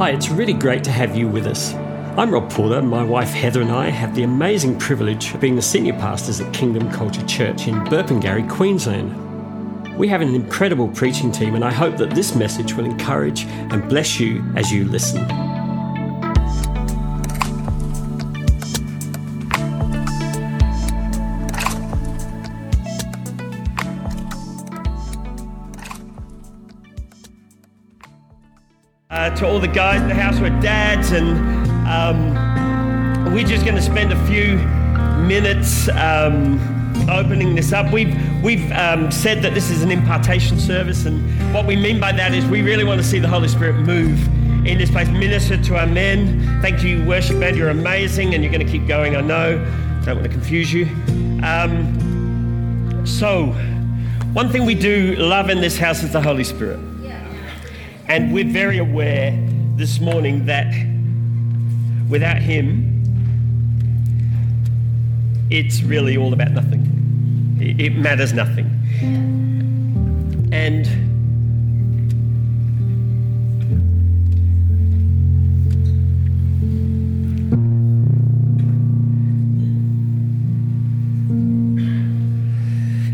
Hi, it's really great to have you with us. I'm Rob Porter. My wife Heather and I have the amazing privilege of being the senior pastors at Kingdom Culture Church in Burpengary, Queensland. We have an incredible preaching team, and I hope that this message will encourage and bless you as you listen. To all the guys in the house who are dads, and um, we're just going to spend a few minutes um, opening this up. We've we've um, said that this is an impartation service, and what we mean by that is we really want to see the Holy Spirit move in this place, minister to our men. Thank you, worship band. You're amazing, and you're going to keep going. I know. Don't want to confuse you. Um, so, one thing we do love in this house is the Holy Spirit. And we're very aware this morning that without Him, it's really all about nothing. It, matters nothing. And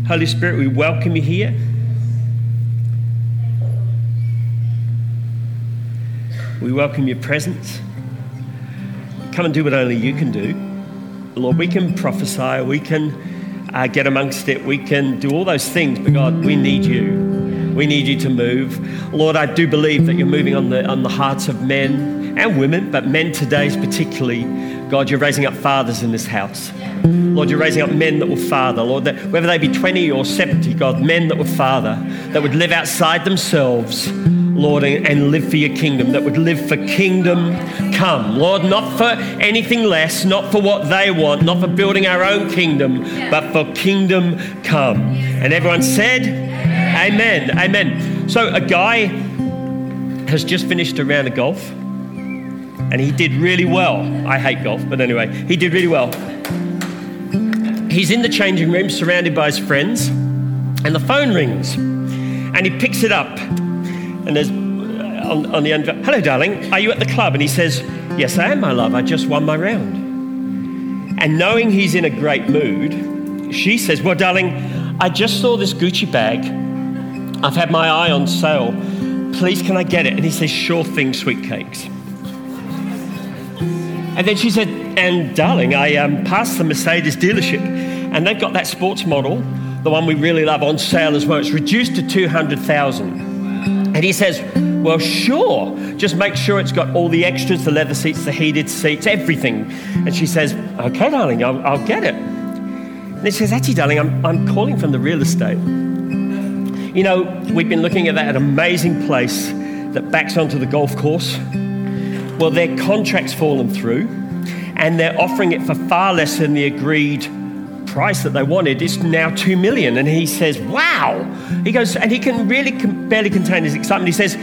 Holy Spirit, we welcome you here. We welcome your presence. Come and do what only you can do. Lord, we can prophesy, we can uh, get amongst it, we can do all those things, but God, we need you. We need you to move. Lord, I do believe that you're moving on the, on the hearts of men and women, but men today particularly. God, you're raising up fathers in this house. Lord, you're raising up men that will father. Lord, that whether they be 20 or 70, God, men that would father, that would live outside themselves, Lord, and, live for your kingdom, that would live for kingdom come. Lord, not for anything less, not for what they want, not for building our own kingdom, but for kingdom come. And everyone said, Amen. Amen. So a guy has just finished a round of golf and he did really well. I hate golf, but anyway, he did really well. He's in the changing room surrounded by his friends, and the phone rings, and he picks it up. And there's uh, on, on the end, hello, darling, are you at the club? And he says, Yes, I am, my love. I just won my round. And knowing he's in a great mood, she says, Well, darling, I just saw this Gucci bag. I've had my eye on sale. Please, can I get it? And he says, Sure thing, sweet cakes. And then she said, and darling, I um, passed the Mercedes dealership and they've got that sports model, the one we really love, on sale as well. It's reduced to 200,000. And he says, well, sure. Just make sure it's got all the extras, the leather seats, the heated seats, everything. And she says, okay, darling, I'll, I'll get it. And he says, actually, darling, I'm, I'm calling from the real estate. You know, we've been looking at that amazing place that backs onto the golf course. Well, their contract's fallen through and they're offering it for far less than the agreed price that they wanted. is now two million. And he says, wow. He goes, and he can really can barely contain his excitement. He says,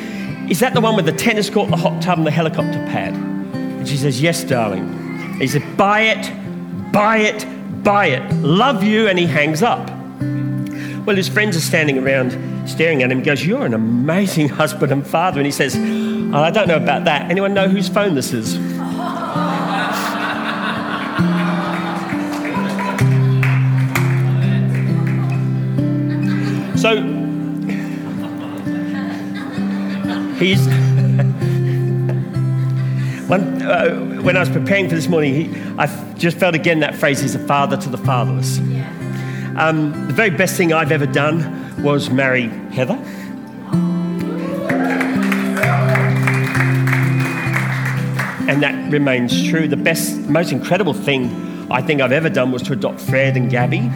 is that the one with the tennis court, the hot tub, and the helicopter pad? And she says, yes, darling. He said, buy it, buy it, buy it. Love you. And he hangs up. Well, his friends are standing around staring at him. He goes, You're an amazing husband and father. And he says, oh, I don't know about that. Anyone know whose phone this is? So he's. when, uh, when I was preparing for this morning, he, I just felt again that phrase, he's a father to the fatherless. Um, the very best thing I've ever done was marry Heather. And that remains true. The best, most incredible thing I think I've ever done was to adopt Fred and Gabby.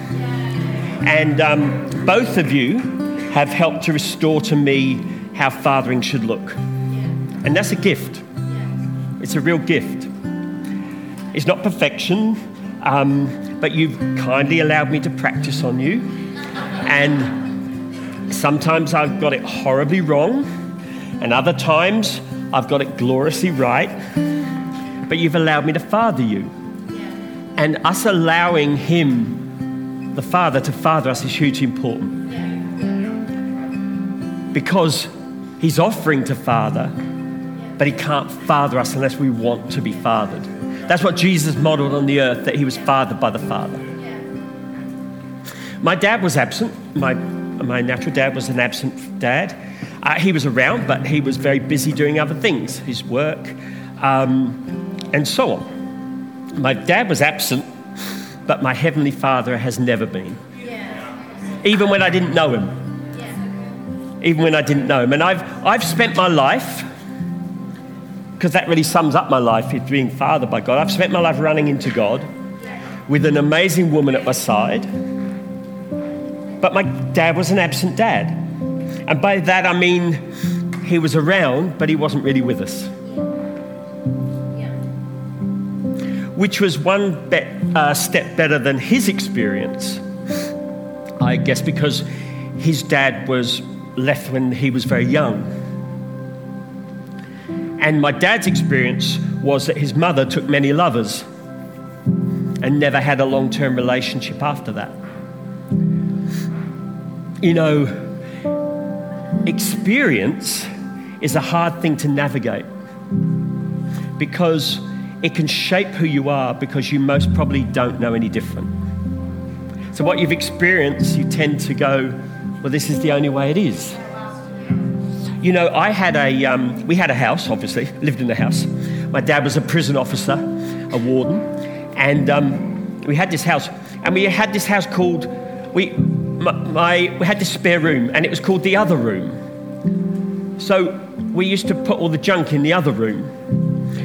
And um, both of you have helped to restore to me how fathering should look. And that's a gift. It's a real gift. It's not perfection, um, but you've kindly allowed me to practice on you. And sometimes I've got it horribly wrong, and other times I've got it gloriously right. But you've allowed me to father you. And us allowing Him, the Father, to father us is hugely important. Because He's offering to father, but He can't father us unless we want to be fathered. That's what Jesus modeled on the earth, that He was fathered by the Father. My dad was absent. My, my natural dad was an absent dad. Uh, he was around, but he was very busy doing other things, his work, um, and so on. My dad was absent, but my Heavenly Father has never been. Even when I didn't know Him. Even when I didn't know Him. And I've, I've spent my life, because that really sums up my life, is being fathered by God. I've spent my life running into God with an amazing woman at my side. But my dad was an absent dad. And by that I mean he was around, but he wasn't really with us. Which was one be- uh, step better than his experience, I guess, because his dad was left when he was very young. And my dad's experience was that his mother took many lovers and never had a long term relationship after that. You know, experience is a hard thing to navigate because it can shape who you are because you most probably don't know any different. So, what you've experienced, you tend to go, well, this is the only way it is. You know, I had a, um, we had a house, obviously, lived in a house. My dad was a prison officer, a warden, and um, we had this house, and we had this house called, we, my, my, we had this spare room, and it was called the other room. So we used to put all the junk in the other room.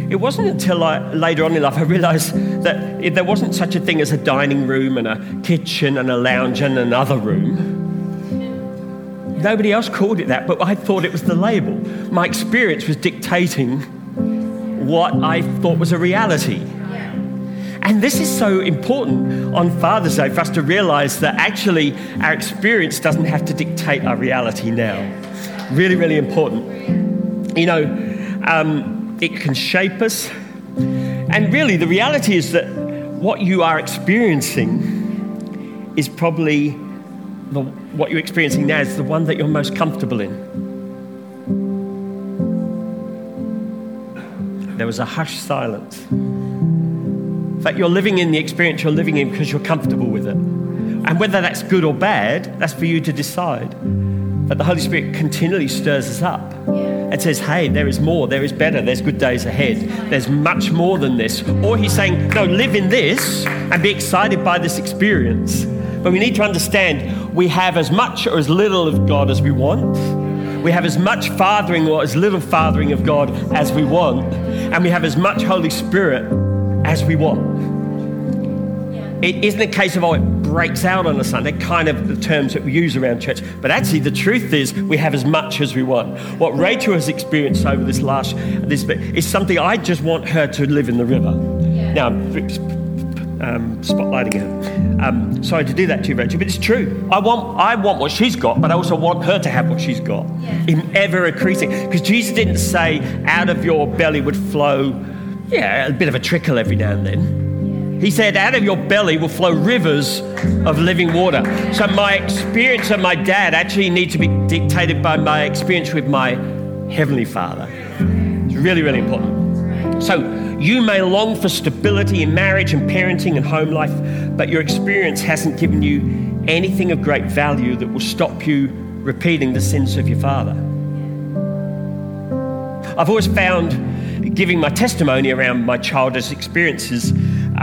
It wasn't until I, later on in life I realised that there wasn't such a thing as a dining room and a kitchen and a lounge and another room. Nobody else called it that, but I thought it was the label. My experience was dictating what I thought was a reality. And this is so important on Father's Day for us to realize that actually our experience doesn't have to dictate our reality now. Really, really important. You know, um, it can shape us. And really, the reality is that what you are experiencing is probably the, what you're experiencing now is the one that you're most comfortable in. There was a hushed silence. In fact, you're living in the experience you're living in because you're comfortable with it. And whether that's good or bad, that's for you to decide. But the Holy Spirit continually stirs us up and says, hey, there is more, there is better, there's good days ahead, there's much more than this. Or He's saying, no, live in this and be excited by this experience. But we need to understand we have as much or as little of God as we want. We have as much fathering or as little fathering of God as we want. And we have as much Holy Spirit as we want. It isn't a case of, oh, it breaks out on a Sunday, kind of the terms that we use around church. But actually, the truth is, we have as much as we want. What Rachel has experienced over this last, this bit, is something I just want her to live in the river. Yeah. Now, um, spotlighting her. Um, sorry to do that to you, Rachel, but it's true. I want, I want what she's got, but I also want her to have what she's got yeah. in ever increasing. Because Jesus didn't say, out of your belly would flow, yeah, a bit of a trickle every now and then. He said, out of your belly will flow rivers of living water. So my experience of my dad actually needs to be dictated by my experience with my Heavenly Father. It's really, really important. So you may long for stability in marriage and parenting and home life, but your experience hasn't given you anything of great value that will stop you repeating the sins of your father. I've always found giving my testimony around my childhood experiences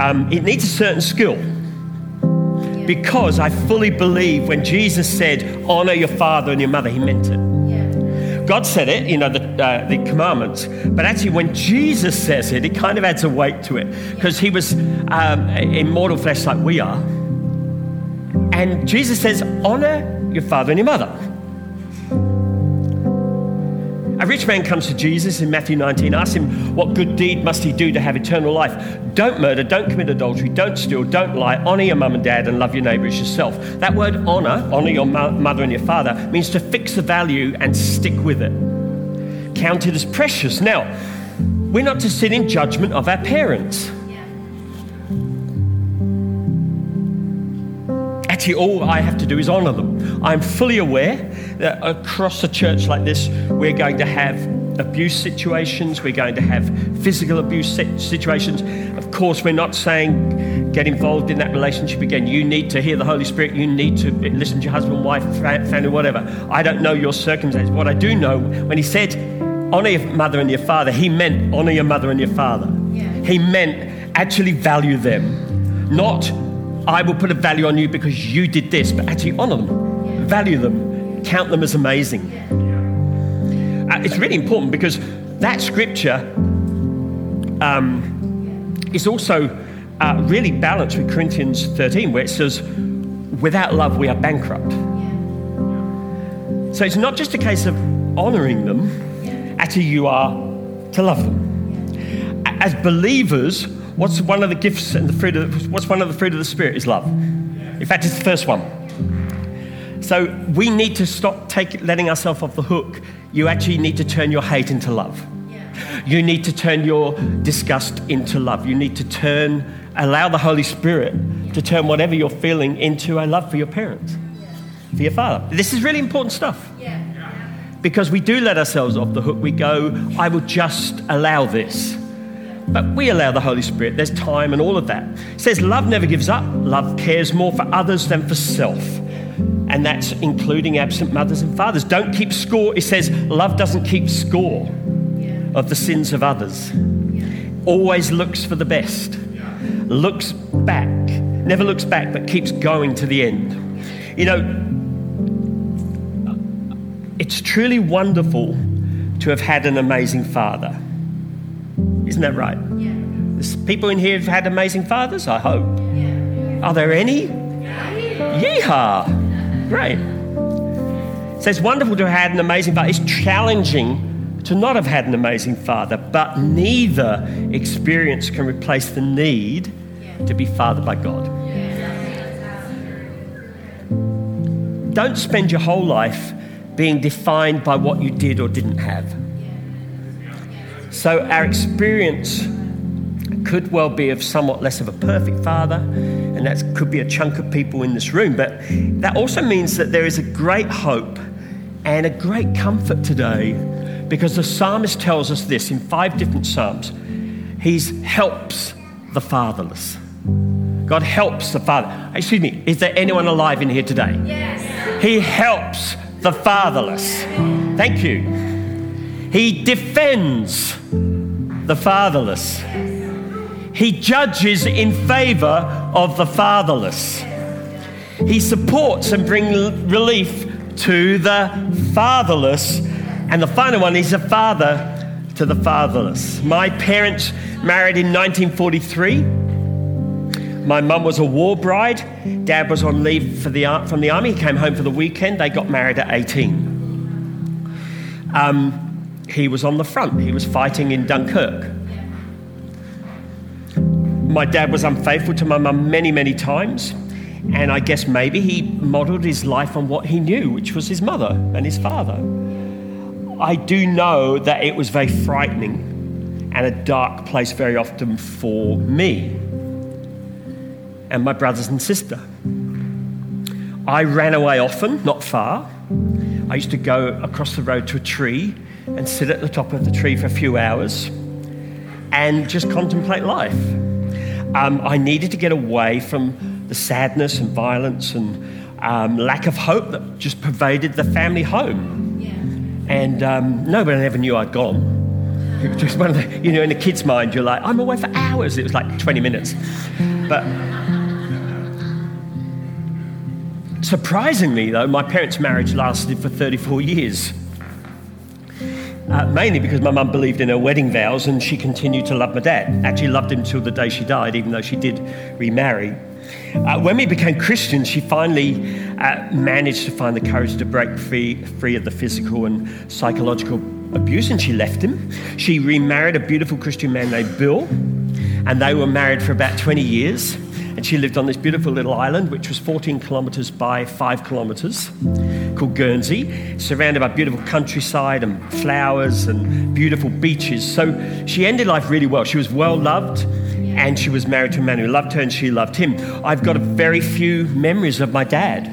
um, it needs a certain skill. Because I fully believe when Jesus said, honor your father and your mother, he meant it. God said it, you know, the, uh, the commandments, but actually when Jesus says it, it kind of adds a weight to it because he was um, in mortal flesh like we are. And Jesus says, honor your father and your mother. Rich man comes to Jesus in Matthew 19, asks him, What good deed must he do to have eternal life? Don't murder, don't commit adultery, don't steal, don't lie, honor your mum and dad, and love your neighbor as yourself. That word honor, honor your mother and your father, means to fix a value and stick with it. Count it as precious. Now, we're not to sit in judgment of our parents. Actually, all I have to do is honor them. I'm fully aware that across a church like this, we're going to have abuse situations, we're going to have physical abuse situations. Of course, we're not saying get involved in that relationship again. You need to hear the Holy Spirit, you need to listen to your husband, wife, family, whatever. I don't know your circumstances. What I do know, when he said, honor your mother and your father, he meant honor your mother and your father. Yeah. He meant actually value them. Not, I will put a value on you because you did this, but actually honor them, yeah. value them, count them as amazing. Uh, it's really important because that scripture um, is also uh, really balanced with Corinthians 13, where it says, without love, we are bankrupt. So it's not just a case of honoring them, actually, you are to love them. As believers, what's one of the gifts and the fruit of what's one of the fruit of the Spirit is love. In fact, it's the first one. So we need to stop take, letting ourselves off the hook. You actually need to turn your hate into love. You need to turn your disgust into love. You need to turn, allow the Holy Spirit to turn whatever you're feeling into a love for your parents, for your father. This is really important stuff. Because we do let ourselves off the hook. We go, I will just allow this. But we allow the Holy Spirit. There's time and all of that. It says, Love never gives up. Love cares more for others than for self. And that's including absent mothers and fathers. Don't keep score. It says, Love doesn't keep score of the sins of others. Always looks for the best. Looks back. Never looks back, but keeps going to the end. You know, it's truly wonderful to have had an amazing father. Isn't that right? Yeah. There's people in here who've had amazing fathers, I hope. Yeah. Are there any? Yeah. Yeehaw! Great. So it's wonderful to have had an amazing father. It's challenging to not have had an amazing father, but neither experience can replace the need to be fathered by God. Don't spend your whole life being defined by what you did or didn't have. So our experience could well be of somewhat less of a perfect father, and that could be a chunk of people in this room. But that also means that there is a great hope and a great comfort today because the psalmist tells us this in five different psalms. He helps the fatherless. God helps the father. Excuse me, is there anyone alive in here today? Yes. He helps the fatherless. Thank you. He defends the fatherless. He judges in favor of the fatherless. He supports and brings relief to the fatherless. And the final one, he's a father to the fatherless. My parents married in 1943. My mum was a war bride. Dad was on leave the, from the army. He came home for the weekend. They got married at 18. Um, he was on the front. He was fighting in Dunkirk. My dad was unfaithful to my mum many, many times. And I guess maybe he modelled his life on what he knew, which was his mother and his father. I do know that it was very frightening and a dark place very often for me and my brothers and sister. I ran away often, not far. I used to go across the road to a tree and sit at the top of the tree for a few hours and just contemplate life. Um, I needed to get away from the sadness and violence and um, lack of hope that just pervaded the family home. Yeah. And um, nobody ever knew I'd gone. It was just one of the, you know, in the kid's mind, you're like, I'm away for hours. It was like 20 minutes. But Surprisingly, though, my parents' marriage lasted for 34 years. Uh, mainly because my mum believed in her wedding vows and she continued to love my dad. Actually, loved him till the day she died, even though she did remarry. Uh, when we became Christians, she finally uh, managed to find the courage to break free, free of the physical and psychological abuse, and she left him. She remarried a beautiful Christian man named Bill, and they were married for about 20 years. And she lived on this beautiful little island, which was 14 kilometres by 5 kilometres, called Guernsey, surrounded by beautiful countryside and flowers and beautiful beaches. So she ended life really well. She was well loved and she was married to a man who loved her and she loved him. I've got very few memories of my dad.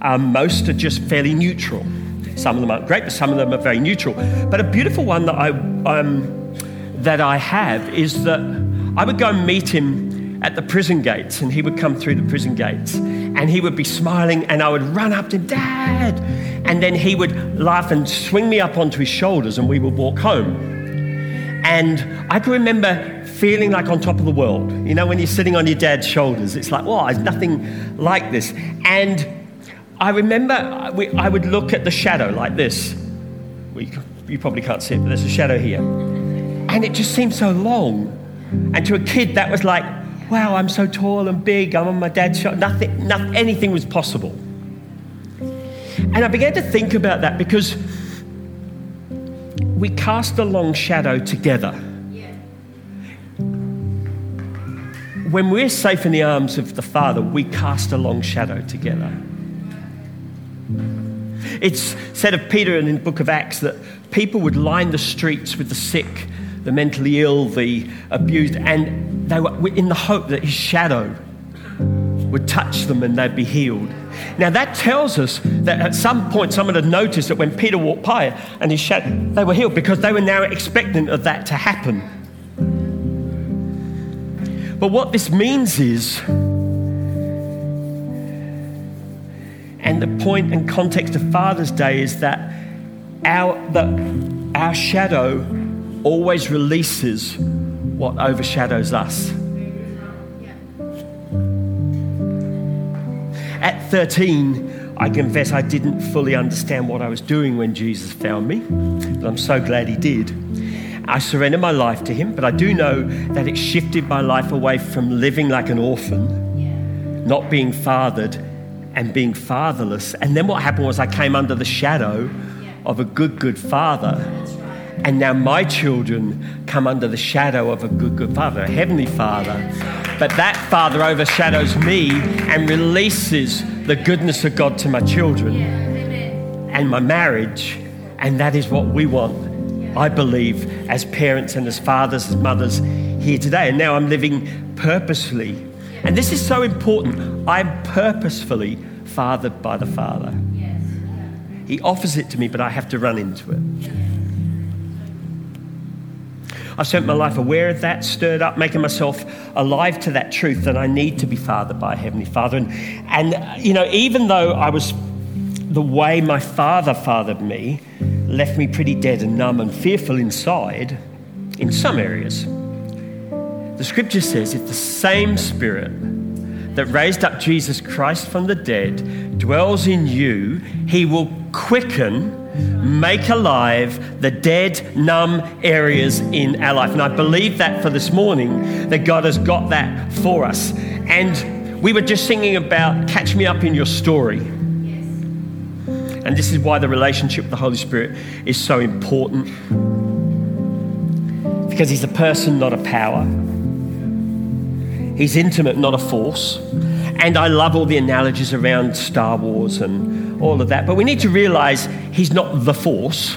Um, most are just fairly neutral. Some of them aren't great, but some of them are very neutral. But a beautiful one that I, um, that I have is that I would go and meet him at the prison gates, and he would come through the prison gates, and he would be smiling, and I would run up to Dad! And then he would laugh and swing me up onto his shoulders, and we would walk home. And I can remember feeling like on top of the world. You know, when you're sitting on your dad's shoulders, it's like, wow, there's nothing like this. And I remember uh, I would look at the shadow like this. You probably can't see it, but there's a shadow here. And it just seemed so long. And to a kid, that was like, wow, I'm so tall and big. I'm on my dad's shoulder. Nothing, nothing, anything was possible. And I began to think about that because we cast a long shadow together. When we're safe in the arms of the Father, we cast a long shadow together. It's said of Peter in the book of Acts that people would line the streets with the sick, the mentally ill, the abused, and they were in the hope that his shadow would touch them and they'd be healed. Now that tells us that at some point someone had noticed that when Peter walked by and his shadow, they were healed because they were now expectant of that to happen. But what this means is, and the point and context of Father's Day is that our, the, our shadow always releases what overshadows us. At 13, I confess I didn't fully understand what I was doing when Jesus found me, but I'm so glad He did. I surrendered my life to Him, but I do know that it shifted my life away from living like an orphan, not being fathered, and being fatherless. And then what happened was I came under the shadow of a good, good father. And now my children come under the shadow of a good, good father, a heavenly father. But that father overshadows me and releases the goodness of God to my children and my marriage. And that is what we want, I believe, as parents and as fathers, as mothers here today. And now I'm living purposefully. And this is so important. I'm purposefully fathered by the Father. He offers it to me, but I have to run into it. I've spent my life aware of that, stirred up, making myself alive to that truth that I need to be fathered by Heavenly Father. And, and you know, even though I was the way my father fathered me, left me pretty dead and numb and fearful inside in some areas. The scripture says if the same spirit that raised up Jesus Christ from the dead dwells in you, he will quicken make alive the dead, numb areas in our life. And I believe that for this morning, that God has got that for us. And we were just singing about Catch Me Up in Your Story. And this is why the relationship with the Holy Spirit is so important. Because He's a person, not a power. He's intimate, not a force. And I love all the analogies around Star Wars and all of that. But we need to realize he's not the force,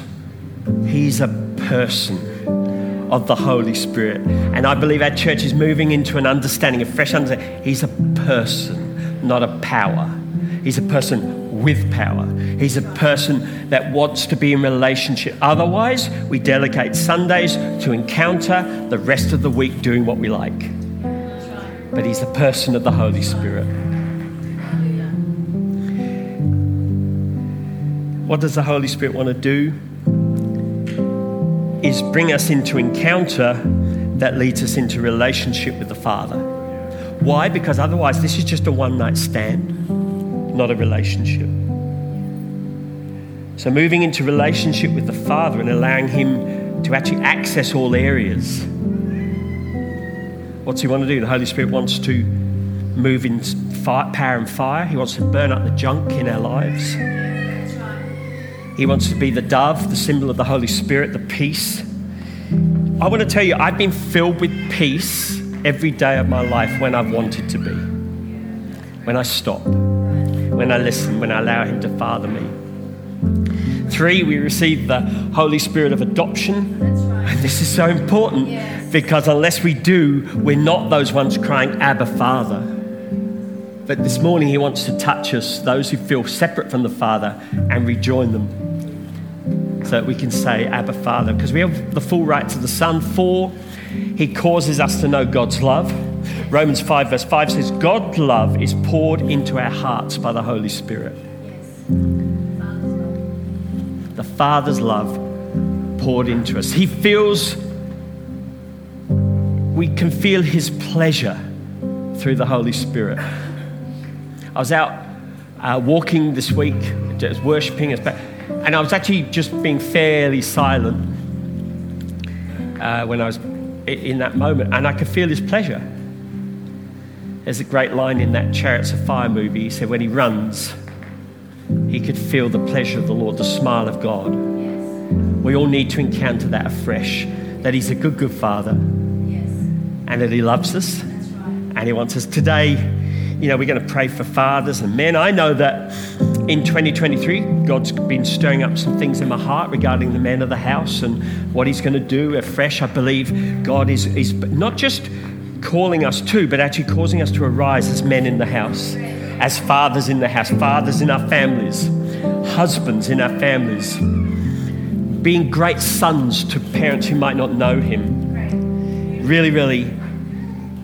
he's a person of the Holy Spirit. And I believe our church is moving into an understanding, a fresh understanding. He's a person, not a power. He's a person with power. He's a person that wants to be in relationship. Otherwise, we delegate Sundays to encounter the rest of the week doing what we like but He's the person of the Holy Spirit. What does the Holy Spirit want to do? Is bring us into encounter that leads us into relationship with the Father. Why? Because otherwise, this is just a one night stand, not a relationship. So, moving into relationship with the Father and allowing Him to actually access all areas What's he want to do? The Holy Spirit wants to move in fire, power and fire. He wants to burn up the junk in our lives. He wants to be the dove, the symbol of the Holy Spirit, the peace. I want to tell you, I've been filled with peace every day of my life when I've wanted to be. When I stop, when I listen, when I allow Him to father me. Three, we receive the Holy Spirit of adoption. And this is so important because unless we do, we're not those ones crying, Abba, Father. But this morning, He wants to touch us, those who feel separate from the Father, and rejoin them so that we can say, Abba, Father, because we have the full rights of the Son. Four, He causes us to know God's love. Romans 5, verse 5 says, God's love is poured into our hearts by the Holy Spirit. The Father's love poured into us. He feels, we can feel His pleasure through the Holy Spirit. I was out uh, walking this week, just worshiping, and I was actually just being fairly silent uh, when I was in that moment, and I could feel his pleasure. There's a great line in that Chariots of Fire movie. He said, when he runs, he could feel the pleasure of the Lord, the smile of God. We all need to encounter that afresh that he's a good, good father, and that he loves us, and he wants us. Today, you know, we're going to pray for fathers and men. I know that in 2023, God's been stirring up some things in my heart regarding the men of the house and what He's going to do afresh. I believe God is, is not just calling us to, but actually causing us to arise as men in the house, as fathers in the house, fathers in our families, husbands in our families, being great sons to parents who might not know Him. Really, really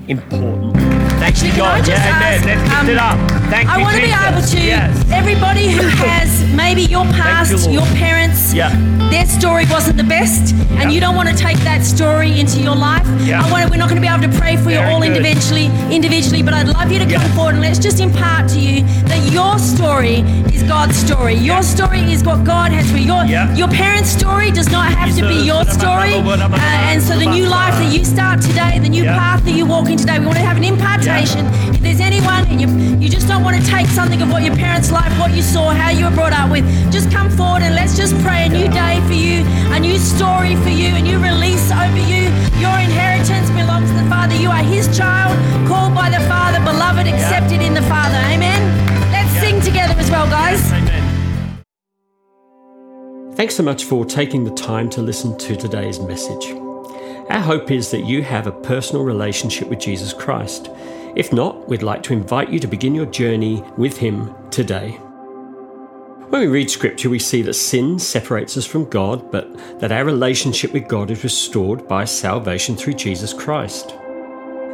important. Thank you, God. Yeah, ask, amen. Let's um, it up. Thank I you, want to be able to, yes. everybody who has maybe your past, you, your parents, yeah. their story wasn't the best, yeah. and you don't want to take that story into your life. Yeah. I want to, we're not going to be able to pray for Very you all good. individually, individually, but I'd love you to come forward and let's just impart to you that your story is God's story. Your story is what God has for you. Your, your parents' story does not have to be your story. Uh, and so the new life that you start today, the new path that you walk in today, we want to have an impartation if there's anyone and you, you just don't want to take something of what your parents' life, what you saw, how you were brought up with, just come forward and let's just pray a new day for you, a new story for you, a new release over you. Your inheritance belongs to the Father. You are His child, called by the Father, beloved, accepted in the Father. Amen. Let's sing together as well, guys. Amen. Thanks so much for taking the time to listen to today's message. Our hope is that you have a personal relationship with Jesus Christ if not, we'd like to invite you to begin your journey with Him today. When we read Scripture, we see that sin separates us from God, but that our relationship with God is restored by salvation through Jesus Christ.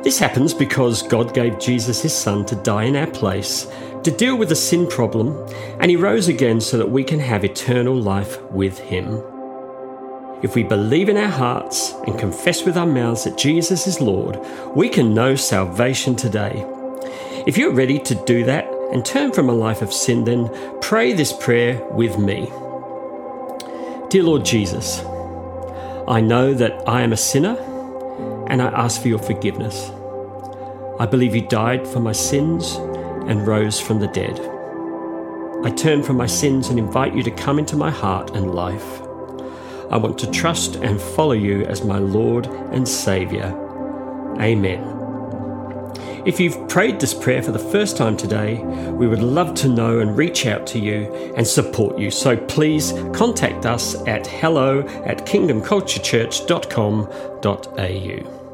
This happens because God gave Jesus His Son to die in our place, to deal with the sin problem, and He rose again so that we can have eternal life with Him. If we believe in our hearts and confess with our mouths that Jesus is Lord, we can know salvation today. If you're ready to do that and turn from a life of sin, then pray this prayer with me. Dear Lord Jesus, I know that I am a sinner and I ask for your forgiveness. I believe you died for my sins and rose from the dead. I turn from my sins and invite you to come into my heart and life. I want to trust and follow you as my Lord and Saviour. Amen. If you've prayed this prayer for the first time today, we would love to know and reach out to you and support you. So please contact us at hello at kingdomculturechurch.com.au.